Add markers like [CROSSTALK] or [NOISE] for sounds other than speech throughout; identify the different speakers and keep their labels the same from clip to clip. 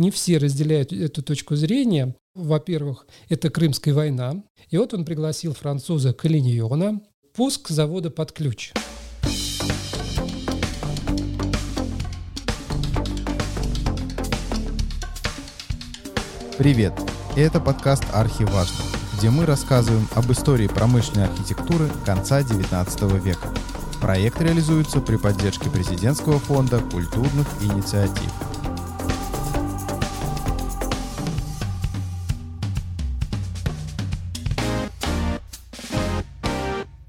Speaker 1: не все разделяют эту точку зрения. Во-первых, это Крымская война. И вот он пригласил француза Калиньона. Пуск завода под ключ.
Speaker 2: Привет! Это подкаст «Архиважно», где мы рассказываем об истории промышленной архитектуры конца XIX века. Проект реализуется при поддержке Президентского фонда культурных инициатив.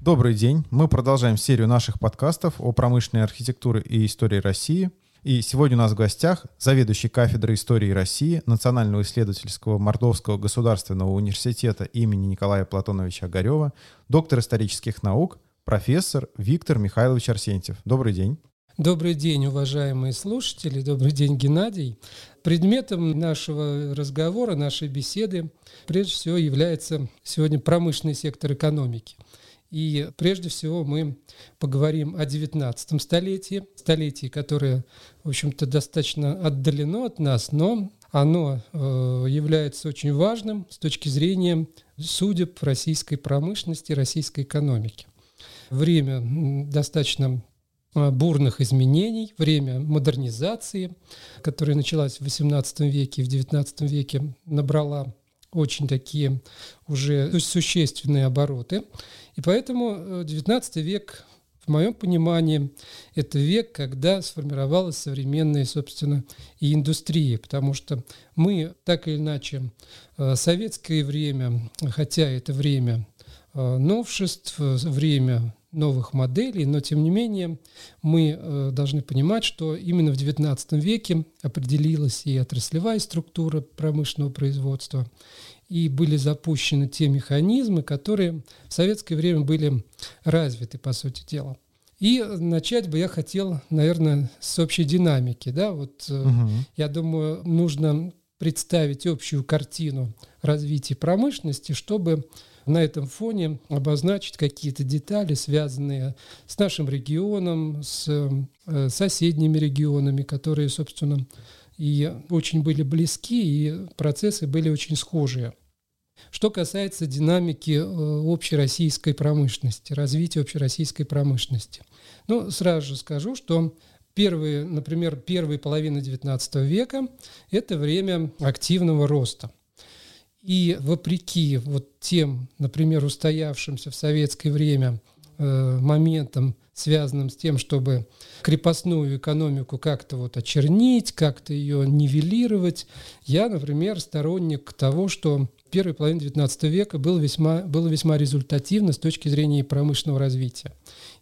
Speaker 2: Добрый день. Мы продолжаем серию наших подкастов о промышленной архитектуре и истории России. И сегодня у нас в гостях заведующий кафедрой истории России Национального исследовательского Мордовского государственного университета имени Николая Платоновича Огарева, доктор исторических наук, профессор Виктор Михайлович Арсентьев. Добрый день.
Speaker 1: Добрый день, уважаемые слушатели. Добрый день, Геннадий. Предметом нашего разговора, нашей беседы, прежде всего, является сегодня промышленный сектор экономики – и прежде всего мы поговорим о XIX столетии, столетии, которое, в общем-то, достаточно отдалено от нас, но оно э, является очень важным с точки зрения судеб российской промышленности, российской экономики. Время достаточно э, бурных изменений, время модернизации, которая началась в XVIII веке и в XIX веке, набрала очень такие уже существенные обороты. И поэтому XIX э, век, в моем понимании, это век, когда сформировалась современная, собственно, и индустрия, потому что мы так или иначе э, советское время, хотя это время э, новшеств, время новых моделей, но тем не менее мы э, должны понимать, что именно в XIX веке определилась и отраслевая структура промышленного производства, и были запущены те механизмы, которые в советское время были развиты, по сути дела. И начать бы я хотел, наверное, с общей динамики. Да? Вот, угу. Я думаю, нужно представить общую картину развития промышленности, чтобы на этом фоне обозначить какие-то детали, связанные с нашим регионом, с э, соседними регионами, которые, собственно, и очень были близки, и процессы были очень схожие. Что касается динамики э, общероссийской промышленности, развития общероссийской промышленности. Ну, сразу же скажу, что первые, например, первые половины XIX века – это время активного роста – и вопреки вот тем, например, устоявшимся в советское время э, моментам, связанным с тем, чтобы крепостную экономику как-то вот очернить, как-то ее нивелировать, я, например, сторонник того, что первой половине XIX века было весьма, было весьма результативно с точки зрения промышленного развития.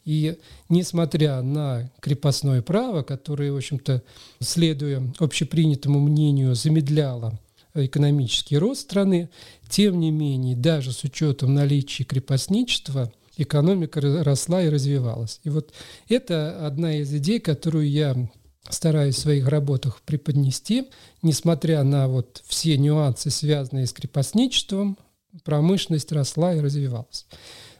Speaker 1: И несмотря на крепостное право, которое, в общем-то, следуя общепринятому мнению, замедляло экономический рост страны. Тем не менее, даже с учетом наличия крепостничества, экономика росла и развивалась. И вот это одна из идей, которую я стараюсь в своих работах преподнести, несмотря на вот все нюансы, связанные с крепостничеством, промышленность росла и развивалась.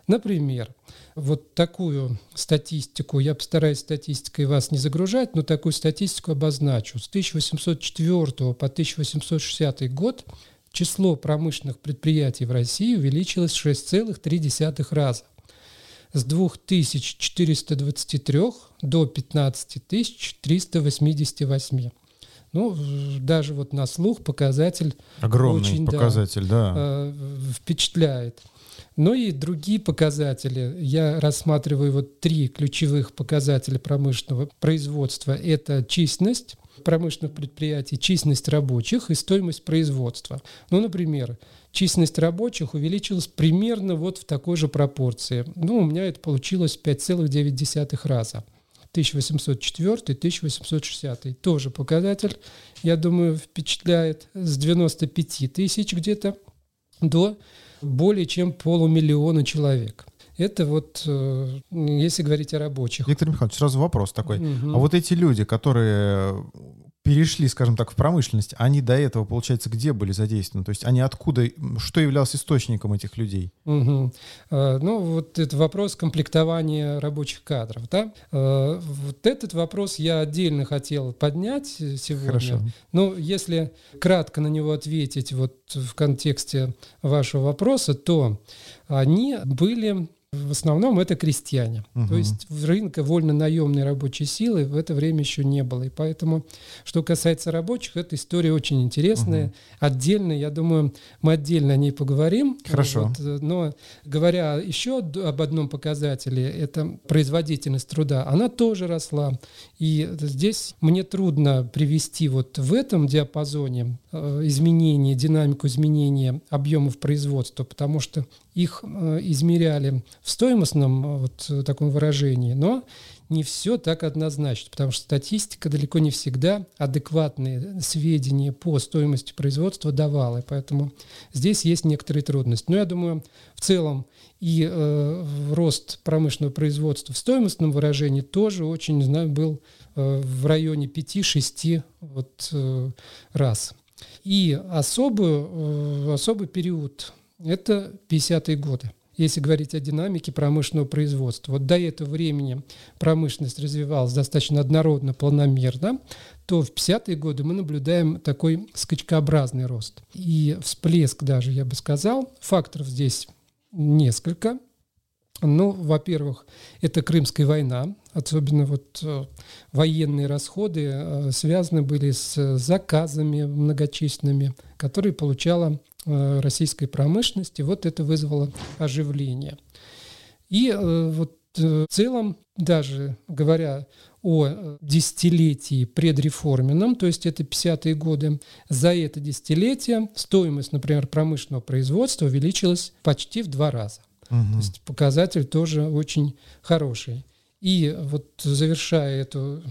Speaker 1: Например, вот такую статистику, я постараюсь статистикой вас не загружать, но такую статистику обозначу. С 1804 по 1860 год число промышленных предприятий в России увеличилось в 6,3 раза. С 2423 до 15388. Ну, даже вот на слух показатель
Speaker 2: Огромный очень, показатель, да, да.
Speaker 1: Э, впечатляет. Но и другие показатели. Я рассматриваю вот три ключевых показателя промышленного производства. Это численность промышленных предприятий, численность рабочих и стоимость производства. Ну, например, численность рабочих увеличилась примерно вот в такой же пропорции. Ну, у меня это получилось 5,9 раза. 1804-1860. Тоже показатель, я думаю, впечатляет с 95 тысяч где-то до более чем полумиллиона человек. Это вот, э, если говорить о рабочих.
Speaker 2: Виктор Михайлович, сразу вопрос такой. Угу. А вот эти люди, которые перешли, скажем так, в промышленность, они до этого, получается, где были задействованы? То есть они откуда, что являлось источником этих людей?
Speaker 1: Угу. Ну, вот это вопрос комплектования рабочих кадров. Да? А, вот этот вопрос я отдельно хотел поднять сегодня. Хорошо. Но если кратко на него ответить вот в контексте вашего вопроса, то они были в основном это крестьяне. Угу. То есть рынка вольно-наемной рабочей силы в это время еще не было. И поэтому, что касается рабочих, эта история очень интересная. Угу. Отдельно, я думаю, мы отдельно о ней поговорим.
Speaker 2: Хорошо.
Speaker 1: Вот, но говоря еще об одном показателе, это производительность труда, она тоже росла. И здесь мне трудно привести вот в этом диапазоне э, изменения, динамику изменения объемов производства, потому что их э, измеряли в стоимостном э, вот таком выражении, но не все так однозначно, потому что статистика далеко не всегда адекватные сведения по стоимости производства давала, и поэтому здесь есть некоторые трудности. Но я думаю, в целом и э, рост промышленного производства в стоимостном выражении тоже очень, знаю, был э, в районе 5-6 вот, э, раз. И особый, э, особый период это 50-е годы. Если говорить о динамике промышленного производства, вот до этого времени промышленность развивалась достаточно однородно, планомерно, то в 50-е годы мы наблюдаем такой скачкообразный рост. И всплеск даже, я бы сказал, факторов здесь несколько. Ну, во-первых, это Крымская война, особенно вот э, военные расходы э, связаны были с заказами многочисленными, которые получала российской промышленности. Вот это вызвало оживление. И э, вот э, в целом, даже говоря о десятилетии предреформенном, то есть это 50-е годы, за это десятилетие стоимость, например, промышленного производства увеличилась почти в два раза. Угу. То есть показатель тоже очень хороший. И вот завершая эту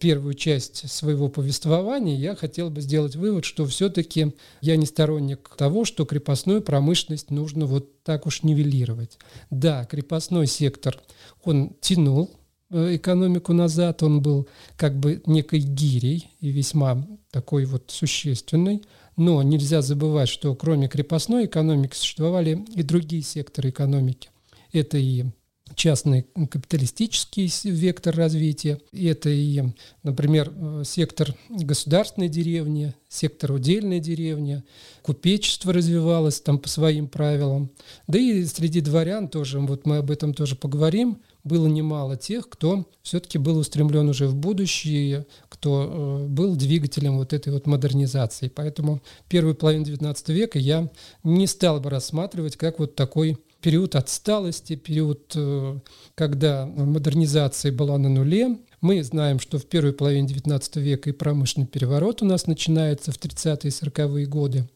Speaker 1: первую часть своего повествования, я хотел бы сделать вывод, что все-таки я не сторонник того, что крепостную промышленность нужно вот так уж нивелировать. Да, крепостной сектор, он тянул э, экономику назад, он был как бы некой гирей и весьма такой вот существенной, но нельзя забывать, что кроме крепостной экономики существовали и другие секторы экономики. Это и частный капиталистический вектор развития. Это и, например, э, сектор государственной деревни, сектор удельной деревни, купечество развивалось там по своим правилам. Да и среди дворян тоже, вот мы об этом тоже поговорим, было немало тех, кто все-таки был устремлен уже в будущее, кто э, был двигателем вот этой вот модернизации. Поэтому первую половину XIX века я не стал бы рассматривать как вот такой период отсталости, период, э, когда модернизация была на нуле. Мы знаем, что в первой половине XIX века и промышленный переворот у нас начинается в 30-е и 40-е годы.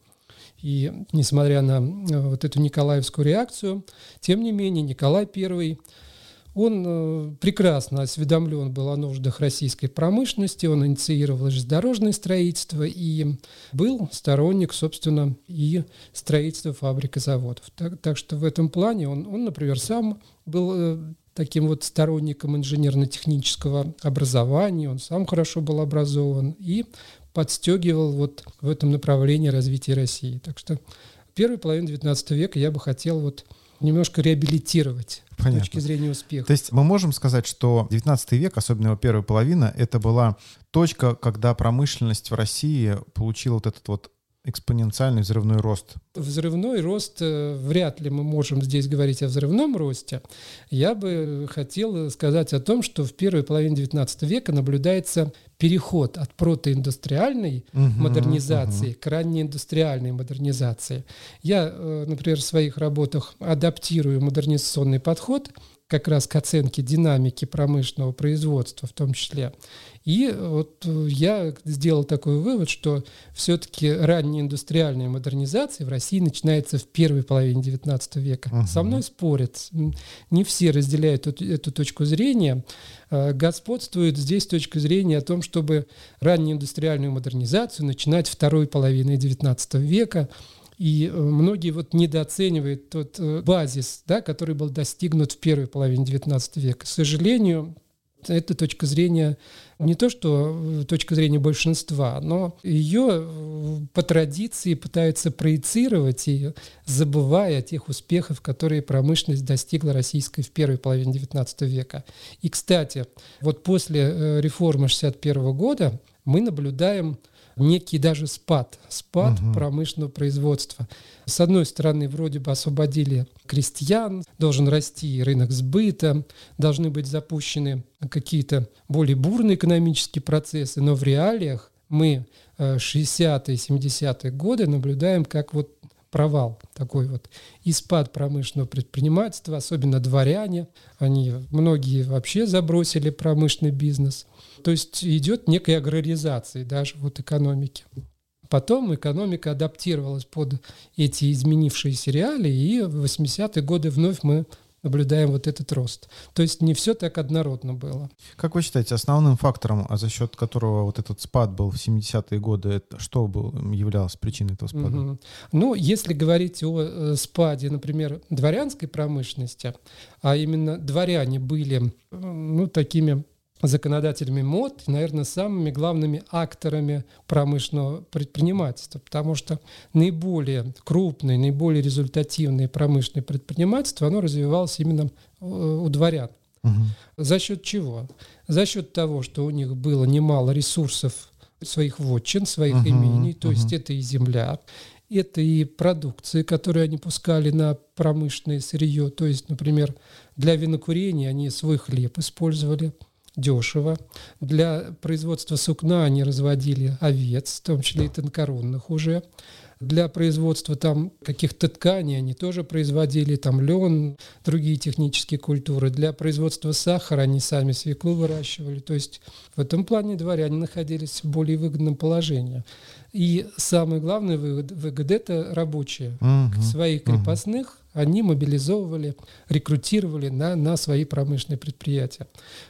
Speaker 1: И несмотря на э, вот эту Николаевскую реакцию, тем не менее Николай I он э, прекрасно осведомлен был о нуждах российской промышленности, он инициировал железнодорожное строительство и был сторонник, собственно, и строительства фабрик и заводов. Так, так что в этом плане он, он, например, сам был э, таким вот сторонником инженерно-технического образования, он сам хорошо был образован и подстегивал вот в этом направлении развития России. Так что первую половину XIX века я бы хотел вот немножко реабилитировать Понятно. с точки зрения успеха.
Speaker 2: То есть мы можем сказать, что 19 век, особенно его первая половина, это была точка, когда промышленность в России получила вот этот вот экспоненциальный взрывной рост?
Speaker 1: Взрывной рост, э, вряд ли мы можем здесь говорить о взрывном росте. Я бы хотел сказать о том, что в первой половине XIX века наблюдается переход от протоиндустриальной угу, модернизации угу. к раннеиндустриальной модернизации. Я, э, например, в своих работах адаптирую модернизационный подход как раз к оценке динамики промышленного производства в том числе. И вот я сделал такой вывод, что все-таки ранняя индустриальная модернизация в России начинается в первой половине XIX века. Угу. Со мной спорят. Не все разделяют эту, эту точку зрения. А, господствует здесь точка зрения о том, чтобы раннюю индустриальную модернизацию начинать второй половиной XIX века. И э, многие вот недооценивают тот э, базис, да, который был достигнут в первой половине XIX века. К сожалению, Это точка зрения не то, что э, точка зрения большинства, но ее по традиции пытаются проецировать и забывая о тех успехах, которые промышленность достигла российской в первой половине XIX века. И, кстати, вот после реформы 61 года мы наблюдаем некий даже спад, спад угу. промышленного производства. С одной стороны, вроде бы освободили крестьян, должен расти рынок сбыта, должны быть запущены какие-то более бурные экономические процессы, но в реалиях мы 60-е, э, 70-е годы наблюдаем как вот провал такой вот и спад промышленного предпринимательства, особенно дворяне, они многие вообще забросили промышленный бизнес. То есть идет некая аграризация даже вот экономики. Потом экономика адаптировалась под эти изменившиеся реалии, и в 80-е годы вновь мы наблюдаем вот этот рост. То есть не все так однородно было.
Speaker 2: Как вы считаете, основным фактором, а за счет которого вот этот спад был в 70-е годы, это что был, являлось причиной этого спада? Угу.
Speaker 1: Ну, если говорить о э, спаде, например, дворянской промышленности, а именно дворяне были ну, такими законодателями мод, наверное, самыми главными акторами промышленного предпринимательства, потому что наиболее крупное, наиболее результативное промышленное предпринимательство, оно развивалось именно э, у дворян. Угу. За счет чего? За счет того, что у них было немало ресурсов своих вотчин, своих угу, имений, то угу. есть это и земля, это и продукции, которые они пускали на промышленное сырье, то есть, например, для винокурения они свой хлеб использовали, дешево. Для производства сукна они разводили овец, в том числе и тонкорунных уже. Для производства там каких-то тканей они тоже производили, там лен, другие технические культуры. Для производства сахара они сами свеклу выращивали. То есть в этом плане дворяне находились в более выгодном положении. И самый главный выгод, – это рабочие. Угу, Своих крепостных они мобилизовывали, рекрутировали на, на свои промышленные предприятия.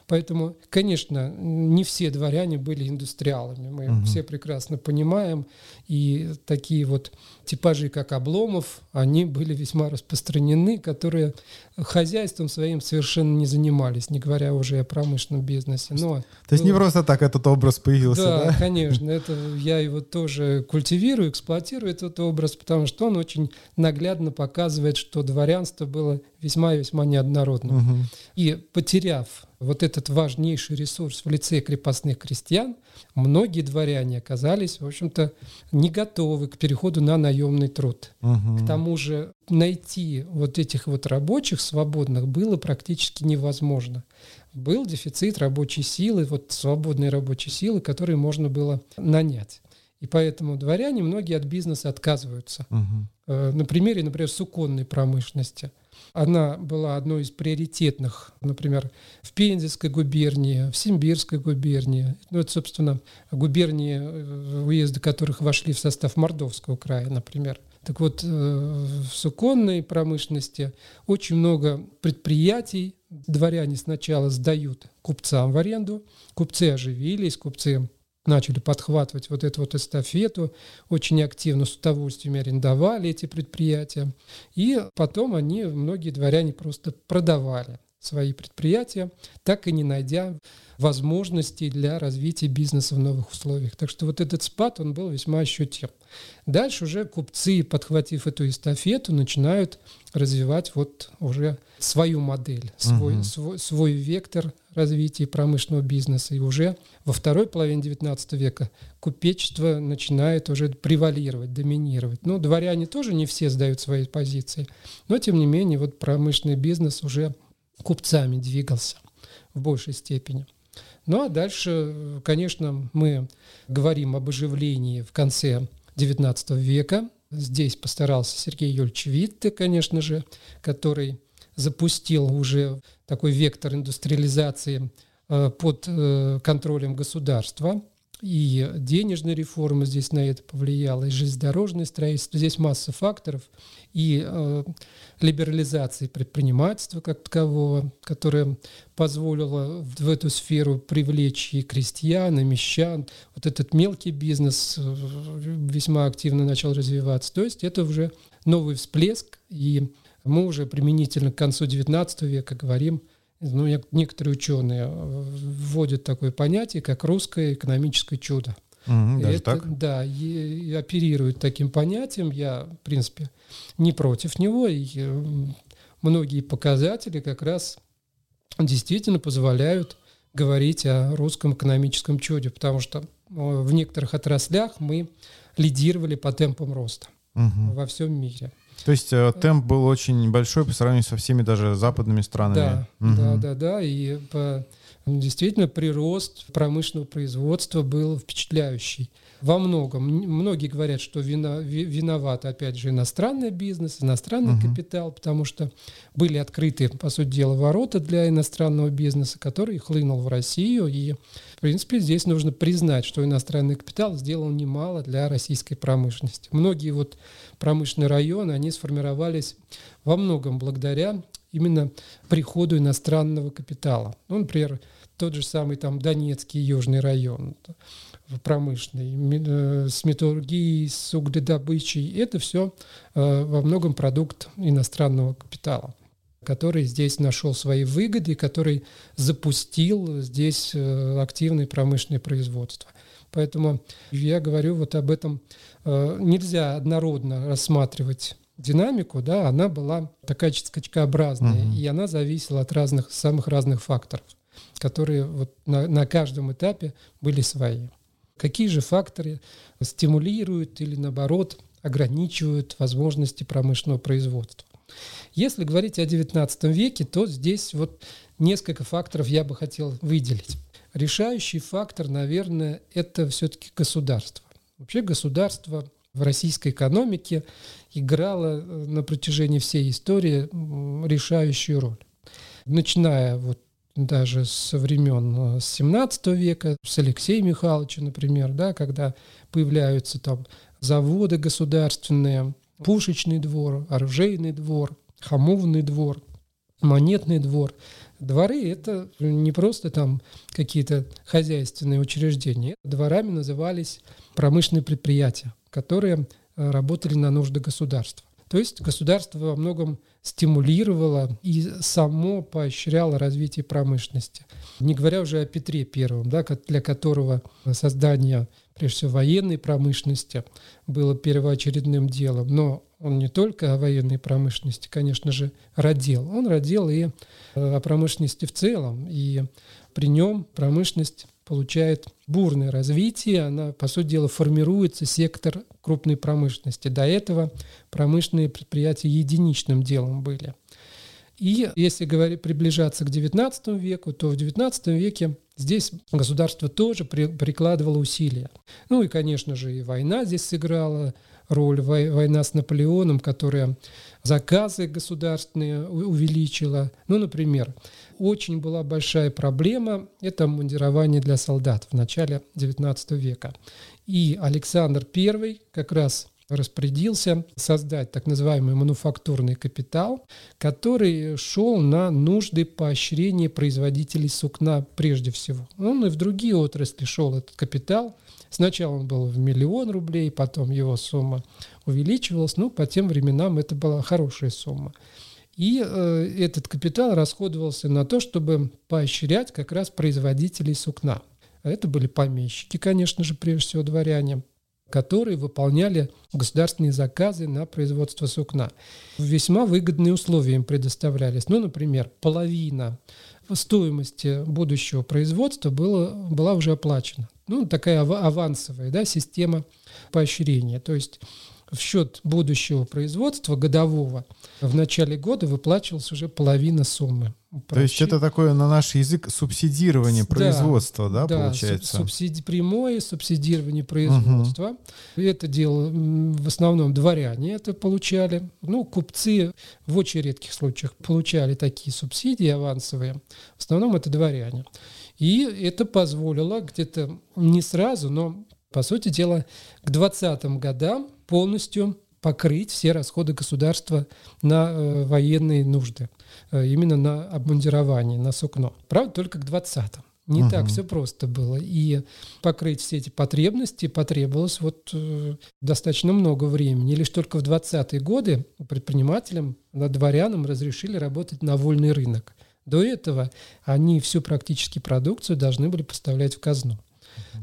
Speaker 1: Поэтому, конечно, не все дворяне были индустриалами. Мы угу. все прекрасно понимаем. И такие вот типажи, как Обломов, они были весьма распространены, которые хозяйством своим совершенно не занимались, не говоря уже о промышленном бизнесе. Но,
Speaker 2: То есть ну, не просто так этот образ появился, да?
Speaker 1: Да, [LAUGHS] конечно. Это, я его тоже культивирую, эксплуатирую этот образ, потому что он очень наглядно показывает, что дворянство было весьма-весьма неоднородным. Угу. И потеряв вот этот важнейший ресурс в лице крепостных крестьян, многие дворяне оказались, в общем-то, не готовы к переходу на наемный труд. Угу. К тому же найти вот этих вот рабочих свободных было практически невозможно. Был дефицит рабочей силы, вот свободной рабочей силы, которую можно было нанять. И поэтому дворяне многие от бизнеса отказываются. Угу. На примере, например, суконной промышленности – она была одной из приоритетных, например, в Пензенской губернии, в Симбирской губернии. Ну, это, собственно, губернии, э, уезды которых вошли в состав Мордовского края, например. Так вот, э, в суконной промышленности очень много предприятий дворяне сначала сдают купцам в аренду, купцы оживились, купцы начали подхватывать вот эту вот эстафету, очень активно, с удовольствием арендовали эти предприятия. И потом они, многие дворяне просто продавали свои предприятия, так и не найдя возможностей для развития бизнеса в новых условиях. Так что вот этот спад, он был весьма ощутим. Дальше уже купцы, подхватив эту эстафету, начинают развивать вот уже свою модель, свой, угу. свой, свой вектор развития промышленного бизнеса. И уже во второй половине XIX века купечество начинает уже превалировать, доминировать. Ну, дворяне тоже не все сдают свои позиции, но тем не менее вот промышленный бизнес уже купцами двигался в большей степени. Ну а дальше, конечно, мы говорим об оживлении в конце XIX века. Здесь постарался Сергей Юльевич Витте, конечно же, который запустил уже такой вектор индустриализации э, под э, контролем государства. И денежная реформа здесь на это повлияла, и железнодорожное строительство. Здесь масса факторов. И э, либерализации предпринимательства как такового, которая позволила в эту сферу привлечь и крестьян, и мещан. Вот этот мелкий бизнес э, весьма активно начал развиваться. То есть это уже новый всплеск, и мы уже применительно к концу XIX века говорим ну, некоторые ученые вводят такое понятие, как русское экономическое чудо.
Speaker 2: Угу, даже
Speaker 1: это,
Speaker 2: так?
Speaker 1: Да, и, и оперируют таким понятием. Я, в принципе, не против него. И многие показатели как раз действительно позволяют говорить о русском экономическом чуде, потому что э, в некоторых отраслях мы лидировали по темпам роста угу. во всем мире.
Speaker 2: То есть э, темп был очень большой по сравнению со всеми даже западными странами.
Speaker 1: Да, угу. да, да, да. И по, действительно прирост промышленного производства был впечатляющий во многом. Многие говорят, что вина, виноват, опять же, иностранный бизнес, иностранный uh-huh. капитал, потому что были открыты, по сути дела, ворота для иностранного бизнеса, который хлынул в Россию. И, в принципе, здесь нужно признать, что иностранный капитал сделал немало для российской промышленности. Многие вот промышленные районы, они сформировались во многом благодаря именно приходу иностранного капитала. Ну, например, тот же самый там Донецкий южный район промышленный, э, с металлургией, с угледобычей. Это все э, во многом продукт иностранного капитала который здесь нашел свои выгоды, который запустил здесь э, активное промышленное производство. Поэтому я говорю вот об этом. Нельзя однородно рассматривать динамику, да, она была такая скачкообразная, угу. и она зависела от разных, самых разных факторов, которые вот на, на каждом этапе были свои. Какие же факторы стимулируют или, наоборот, ограничивают возможности промышленного производства? Если говорить о XIX веке, то здесь вот несколько факторов я бы хотел выделить. Решающий фактор, наверное, это все-таки государство. Вообще государство в российской экономике играло э, на протяжении всей истории решающую роль. Начиная вот даже со времен э, с 17 века, с Алексеем Михайловичем, например, да, когда появляются там заводы государственные, пушечный двор, оружейный двор, хамовный двор, монетный двор. Дворы — это не просто там какие-то хозяйственные учреждения. Дворами назывались промышленные предприятия, которые э, работали на нужды государства. То есть государство во многом стимулировало и само поощряло развитие промышленности. Не говоря уже о Петре Первом, да, для которого создание, прежде всего, военной промышленности было первоочередным делом. Но он не только о военной промышленности, конечно же, родил. Он родил и э, о промышленности в целом. И при нем промышленность получает бурное развитие, она, по сути дела, формируется сектор крупной промышленности. До этого промышленные предприятия единичным делом были. И если говорить, приближаться к XIX веку, то в XIX веке здесь государство тоже при, прикладывало усилия. Ну и, конечно же, и война здесь сыграла роль, война с Наполеоном, которая заказы государственные увеличила. Ну, например, очень была большая проблема – это мундирование для солдат в начале XIX века. И Александр I как раз распорядился создать так называемый мануфактурный капитал, который шел на нужды поощрения производителей сукна прежде всего. Он и в другие отрасли шел этот капитал. Сначала он был в миллион рублей, потом его сумма увеличивалась. Ну, по тем временам это была хорошая сумма. И э, этот капитал расходовался на то, чтобы поощрять как раз производителей сукна. Это были помещики, конечно же, прежде всего дворяне, которые выполняли государственные заказы на производство сукна. Весьма выгодные условия им предоставлялись. Ну, например, половина стоимости будущего производства было, была уже оплачена. Ну, такая авансовая да, система поощрения. То есть в счет будущего производства годового в начале года выплачивалась уже половина суммы.
Speaker 2: То есть это такое на наш язык субсидирование да, производства, да, да получается?
Speaker 1: Субсиди, прямое субсидирование производства. Угу. Это дело в основном дворяне это получали. Ну, купцы в очень редких случаях получали такие субсидии авансовые. В основном это дворяне. И это позволило где-то не сразу, но по сути дела, к 20-м годам полностью покрыть все расходы государства на э, военные нужды, э, именно на обмундирование, на сукно. Правда, только к 20-м. Не угу. так все просто было. И покрыть все эти потребности потребовалось вот э, достаточно много времени. И лишь только в 20-е годы предпринимателям, дворянам разрешили работать на вольный рынок До этого они всю практически продукцию должны были поставлять в казну.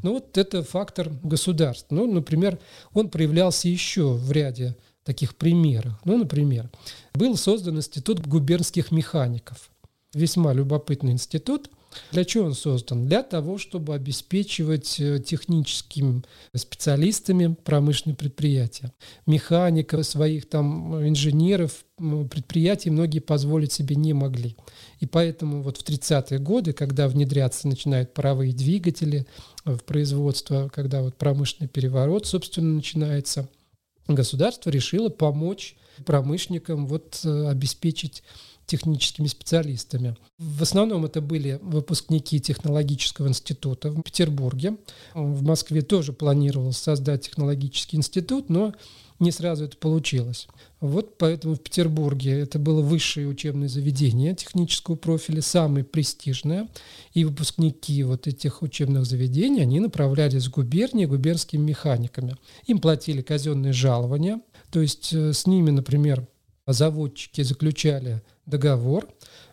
Speaker 1: Ну вот это фактор государства. Ну, например, он проявлялся еще в ряде таких примерах. Ну, например, был создан институт губернских механиков. Весьма любопытный институт – для чего он создан? Для того, чтобы обеспечивать э, техническими специалистами промышленные предприятия. Механиков, своих там инженеров предприятий многие позволить себе не могли. И поэтому вот в 30-е годы, когда внедряться начинают паровые двигатели в производство, когда вот промышленный переворот, собственно, начинается, государство решило помочь промышленникам вот э, обеспечить техническими специалистами. В основном это были выпускники технологического института в Петербурге. В Москве тоже планировалось создать технологический институт, но не сразу это получилось. Вот поэтому в Петербурге это было высшее учебное заведение технического профиля, самое престижное. И выпускники вот этих учебных заведений, они направлялись в губернии губернскими механиками. Им платили казенные жалования, то есть э, с ними, например, заводчики заключали договор.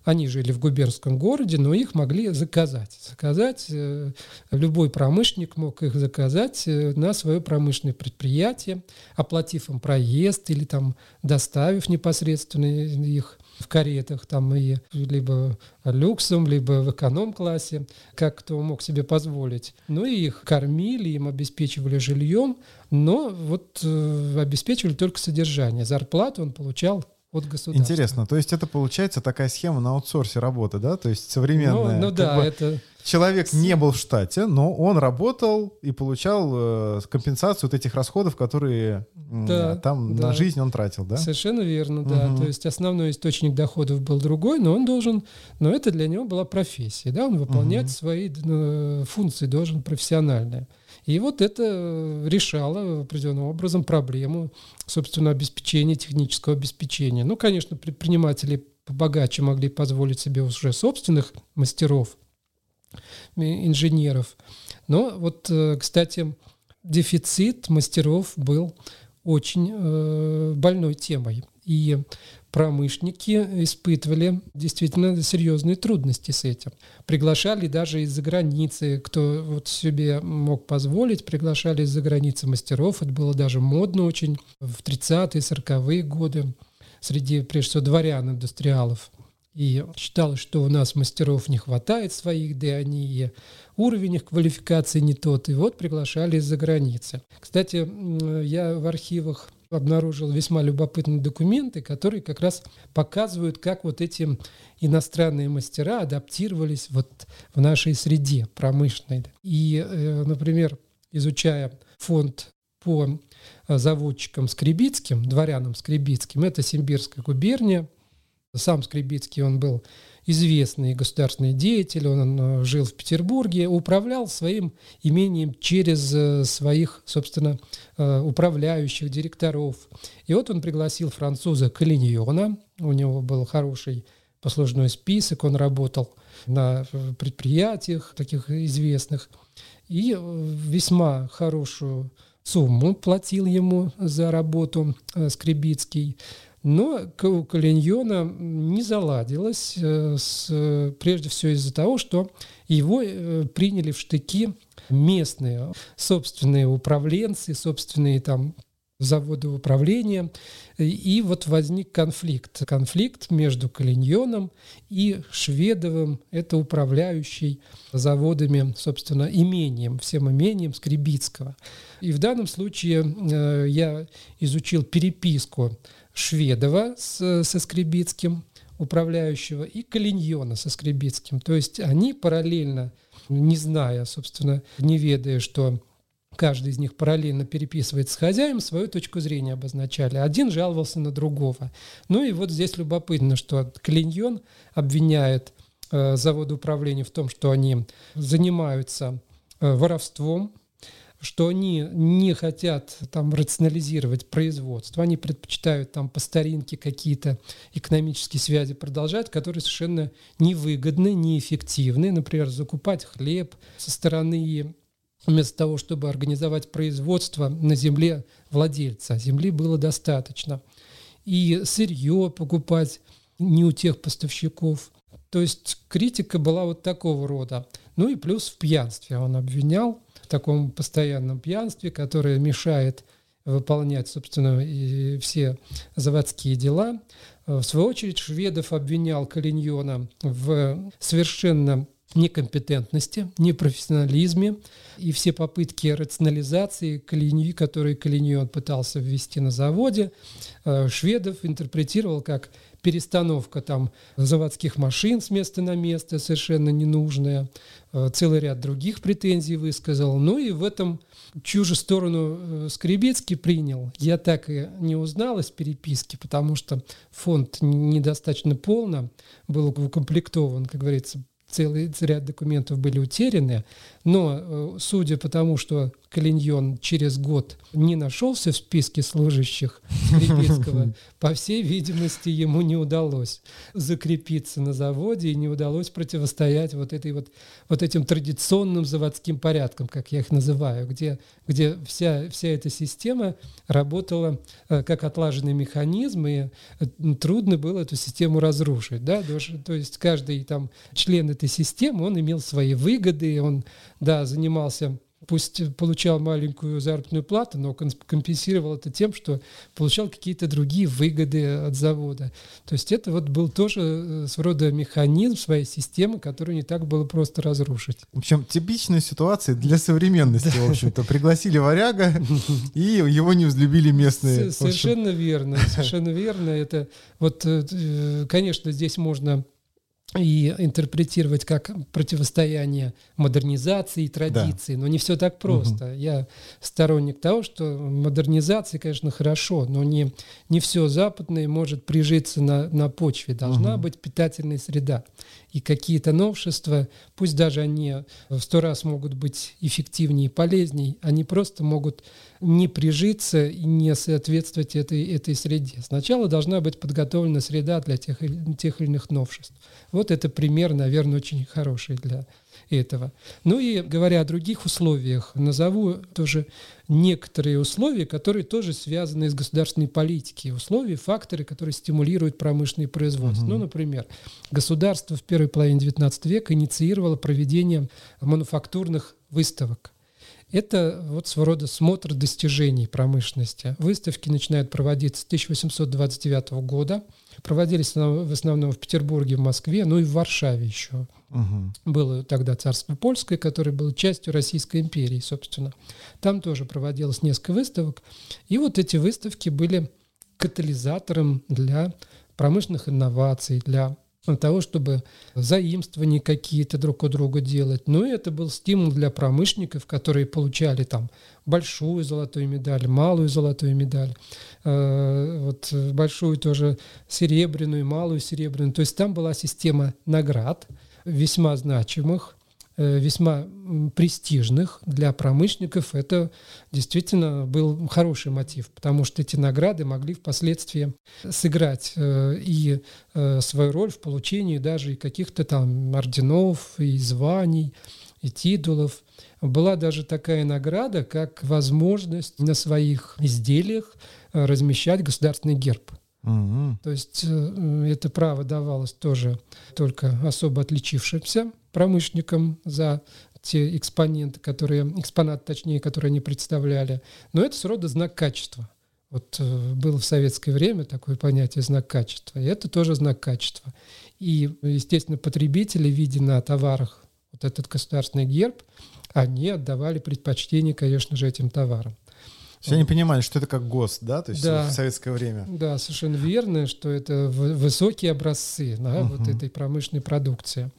Speaker 1: Они жили в губернском городе, но их могли заказать. Заказать, э, любой промышленник мог их заказать э, на свое промышленное предприятие, оплатив им проезд или там доставив непосредственно их в каретах, там и либо люксом, либо в эконом-классе, как кто мог себе позволить. Ну и их кормили, им обеспечивали жильем, но вот э, обеспечивали только содержание. Зарплату он получал от государства.
Speaker 2: Интересно, то есть это получается такая схема на аутсорсе работы, да? То есть современная.
Speaker 1: Ну, ну да, это...
Speaker 2: Человек не был в штате, но он работал и получал э, компенсацию вот этих расходов, которые да, там да. на жизнь он тратил, да?
Speaker 1: Совершенно верно, да. Угу. То есть основной источник доходов был другой, но он должен, но это для него была профессия, да, он выполнять угу. свои ну, функции должен профессиональные. И вот это решало определенным образом проблему, собственно, обеспечения, технического обеспечения. Ну, конечно, предприниматели побогаче могли позволить себе уже собственных мастеров, инженеров. Но вот, э, кстати, дефицит мастеров был очень э, больной темой. И промышленники испытывали действительно серьезные трудности с этим. Приглашали даже из-за границы, кто вот себе мог позволить, приглашали из-за границы мастеров. Это было даже модно очень в 30-е, 40-е годы среди, прежде всего, дворян-индустриалов. И считалось, что у нас мастеров не хватает своих, да и они и уровень их квалификации не тот. И вот приглашали из-за границы. Кстати, я в архивах обнаружил весьма любопытные документы, которые как раз показывают, как вот эти иностранные мастера адаптировались вот в нашей среде промышленной. И, э, например, изучая фонд по э, заводчикам Скребицким, дворянам Скребицким, это Симбирская губерния, сам Скребицкий, он был известный государственный деятель, он э, жил в Петербурге, управлял своим имением через э, своих, собственно, э, управляющих директоров. И вот он пригласил француза Калиньона, у него был хороший послужной список, он работал на предприятиях таких известных, и весьма хорошую сумму платил ему за работу Скребицкий. Но у Калиньона не заладилось, э, с, прежде всего из-за того, что его э, приняли в штыки местные собственные управленцы, собственные там заводы управления. И вот возник конфликт. Конфликт между Калиньоном и Шведовым, это управляющий заводами, собственно, имением, всем имением Скребицкого. И в данном случае э, я изучил переписку Шведова с, со Скребицким, управляющего, и Калиньона со Скребицким. То есть они параллельно, не зная, собственно, не ведая, что каждый из них параллельно переписывает с хозяином, свою точку зрения обозначали. Один жаловался на другого. Ну и вот здесь любопытно, что Калиньон обвиняет э, заводы управления в том, что они занимаются э, воровством, что они не хотят там рационализировать производство, они предпочитают там по старинке какие-то экономические связи продолжать, которые совершенно невыгодны, неэффективны. Например, закупать хлеб со стороны вместо того, чтобы организовать производство на земле владельца. Земли было достаточно. И сырье покупать не у тех поставщиков. То есть критика была вот такого рода. Ну и плюс в пьянстве он обвинял, в таком постоянном пьянстве, которое мешает выполнять, собственно, и все заводские дела. В свою очередь шведов обвинял Калиньона в совершенно некомпетентности, непрофессионализме и все попытки рационализации, которые Калиньон пытался ввести на заводе, э, шведов интерпретировал как перестановка там заводских машин с места на место совершенно ненужная, э, целый ряд других претензий высказал. Ну и в этом же сторону э, Скребецкий принял, я так и не узнал из переписки, потому что фонд недостаточно полно был укомплектован, как говорится, целый ряд документов были утеряны, но э, судя по тому, что Калиньон через год не нашелся в списке служащих [LAUGHS] Скрипецкого, по всей видимости, ему не удалось закрепиться на заводе и не удалось противостоять вот, этой вот, вот этим традиционным заводским порядкам, как я их называю, где, где вся, вся эта система работала э, как отлаженный механизм, и э, трудно было эту систему разрушить. Да? То есть каждый там член этой системы, он имел свои выгоды, он да, занимался пусть получал маленькую заработную плату, но компенсировал это тем, что получал какие-то другие выгоды от завода. То есть это вот был тоже э, своего рода механизм своей системы, которую не так было просто разрушить.
Speaker 2: В общем, типичная ситуация для современности, в общем-то. Пригласили варяга, [LAUGHS] и его не взлюбили местные.
Speaker 1: Совершенно верно, совершенно верно. Это вот, э, э, конечно, здесь можно и интерпретировать как противостояние модернизации и традиции. Да. Но не все так просто. Угу. Я сторонник того, что модернизация, конечно, хорошо, но не, не все западное может прижиться на, на почве. Должна угу. быть питательная среда. И какие-то новшества, пусть даже они в сто раз могут быть эффективнее и полезнее, они просто могут не прижиться и не соответствовать этой, этой среде. Сначала должна быть подготовлена среда для тех, тех или иных новшеств. Вот это пример, наверное, очень хороший для этого. Ну и говоря о других условиях, назову тоже некоторые условия, которые тоже связаны с государственной политикой. Условия, факторы, которые стимулируют промышленное производство. Угу. Ну, например, государство в первой половине XIX века инициировало проведение мануфактурных выставок. Это вот своего рода смотр достижений промышленности. Выставки начинают проводиться с 1829 года. Проводились в основном в Петербурге, в Москве, ну и в Варшаве еще. Угу. Было тогда царство польское, которое было частью Российской империи, собственно. Там тоже проводилось несколько выставок. И вот эти выставки были катализатором для промышленных инноваций, для того, чтобы заимствования какие-то друг у друга делать. Но это был стимул для промышленников, которые получали там большую золотую медаль, малую золотую медаль, э, вот большую тоже серебряную, малую серебряную. То есть там была система наград весьма значимых, Э, весьма престижных для промышленников, это действительно был хороший мотив, потому что эти награды могли впоследствии сыграть э, и э, свою роль в получении даже каких-то там орденов и званий, и титулов. Была даже такая награда, как возможность на своих изделиях размещать государственный герб. Угу. То есть это право давалось тоже только особо отличившимся промышленникам за те экспоненты, которые, экспонат, точнее, которые они представляли. Но это своего рода знак качества. Вот э, было в советское время такое понятие знак качества, и это тоже знак качества. И, естественно, потребители, видя на товарах вот этот государственный герб, они отдавали предпочтение, конечно же, этим товарам.
Speaker 2: Все они понимали, что это как ГОСТ, да, то есть да, в советское время.
Speaker 1: Да, совершенно верно, что это высокие образцы да, угу. вот этой промышленной продукции.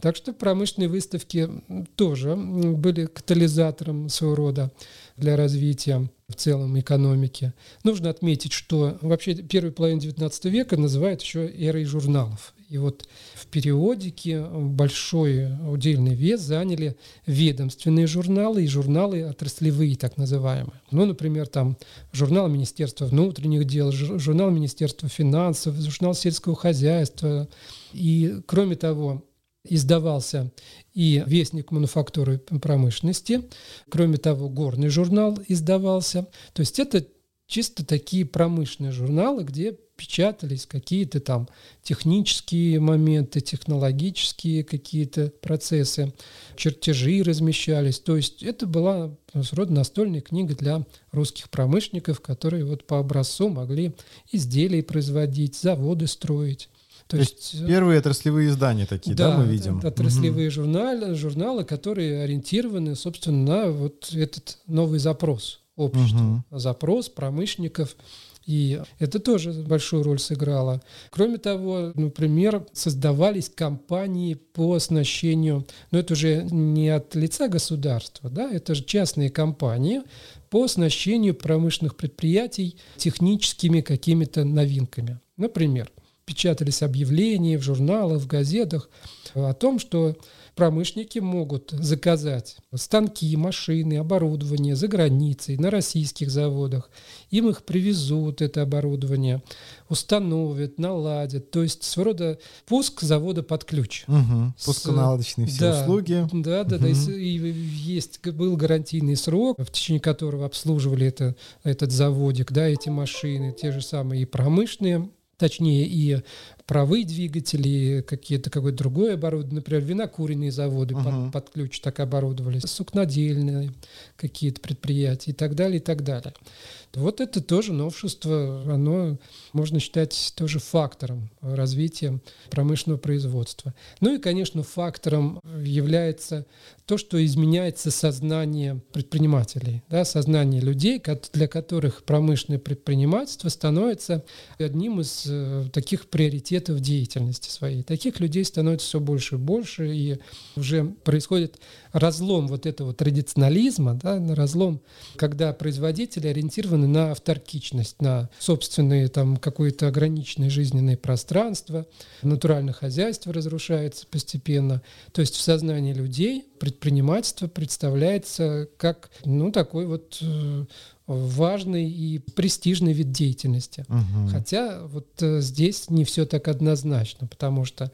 Speaker 1: Так что промышленные выставки тоже были катализатором своего рода для развития в целом экономики. Нужно отметить, что вообще первую половину XIX века называют еще эрой журналов. И вот в периодике большой удельный вес заняли ведомственные журналы и журналы отраслевые, так называемые. Ну, например, там журнал Министерства внутренних дел, журнал Министерства финансов, журнал сельского хозяйства. И, кроме того, издавался и Вестник мануфактуры промышленности. Кроме того, горный журнал издавался. То есть это чисто такие промышленные журналы, где печатались какие-то там технические моменты, технологические какие-то процессы, чертежи размещались. То есть это была рода настольная книга для русских промышленников, которые вот по образцу могли изделия производить, заводы строить.
Speaker 2: То, То есть, есть первые отраслевые издания такие, да, да мы видим?
Speaker 1: отраслевые угу. журналы, журналы, которые ориентированы, собственно, на вот этот новый запрос общества, угу. запрос промышленников. И это тоже большую роль сыграло. Кроме того, например, создавались компании по оснащению, но это уже не от лица государства, да, это же частные компании по оснащению промышленных предприятий техническими какими-то новинками. Например, печатались объявления в журналах, в газетах о том, что промышленники могут заказать станки, машины, оборудование за границей, на российских заводах. Им их привезут, это оборудование, установят, наладят. То есть своего рода пуск завода под ключ.
Speaker 2: Угу. Пусконаладочные все да, услуги.
Speaker 1: Да, да, угу. да. И, и есть, был гарантийный срок, в течение которого обслуживали это, этот заводик, да, эти машины, те же самые и промышленные точнее и правые двигатели, какие-то какое-то другое оборудование, например, винокуренные заводы uh-huh. под, под ключ так оборудовались, сукнодельные какие-то предприятия и так далее, и так далее. Вот это тоже новшество, оно можно считать тоже фактором развития промышленного производства. Ну и, конечно, фактором является то, что изменяется сознание предпринимателей, да, сознание людей, для которых промышленное предпринимательство становится одним из э, таких приоритетов деятельности своей. Таких людей становится все больше и больше, и уже происходит разлом вот этого традиционализма, да, разлом, когда производители ориентированы на авторкичность, на собственные там какое-то ограниченное жизненное пространство, натуральное хозяйство разрушается постепенно. То есть в сознании людей предпринимательство представляется как ну, такой вот э, важный и престижный вид деятельности. Угу. Хотя вот э, здесь не все так однозначно, потому что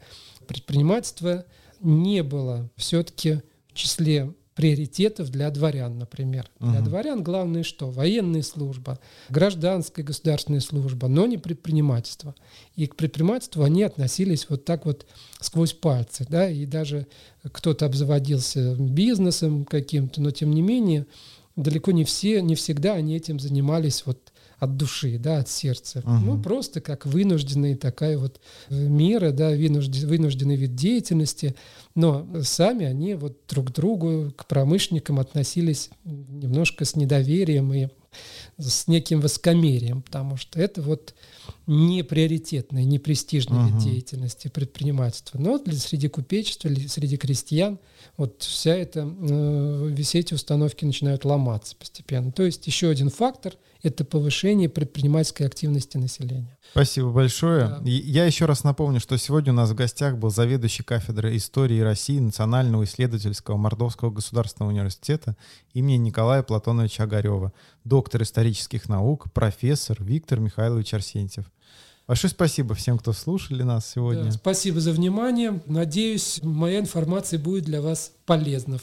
Speaker 1: предпринимательство не было все-таки числе приоритетов для дворян, например. Угу. Для дворян главное что? Военная служба, гражданская государственная служба, но не предпринимательство. И к предпринимательству они относились вот так вот сквозь пальцы, да, и даже кто-то обзаводился бизнесом каким-то, но тем не менее далеко не все, не всегда они этим занимались вот от души, да, от сердца. Угу. Ну, просто как вынужденная такая вот э, мера, да, вынужден, вынужденный вид деятельности. Но сами они вот друг к другу, к промышленникам относились немножко с недоверием и с неким воскомерием, потому что это вот не приоритетная, не престижная uh-huh. деятельности предпринимательства. Но для, среди купечества, среди крестьян вот вся эта, э, все эти установки начинают ломаться постепенно. То есть еще один фактор – это повышение предпринимательской активности населения.
Speaker 2: Спасибо большое. Да. Я еще раз напомню, что сегодня у нас в гостях был заведующий кафедрой истории России Национального исследовательского Мордовского государственного университета имени Николая Платоновича Огарева, доктор исторических наук, профессор Виктор Михайлович Арсентьев. Большое спасибо всем, кто слушали нас сегодня. Да,
Speaker 1: спасибо за внимание. Надеюсь, моя информация будет для вас полезна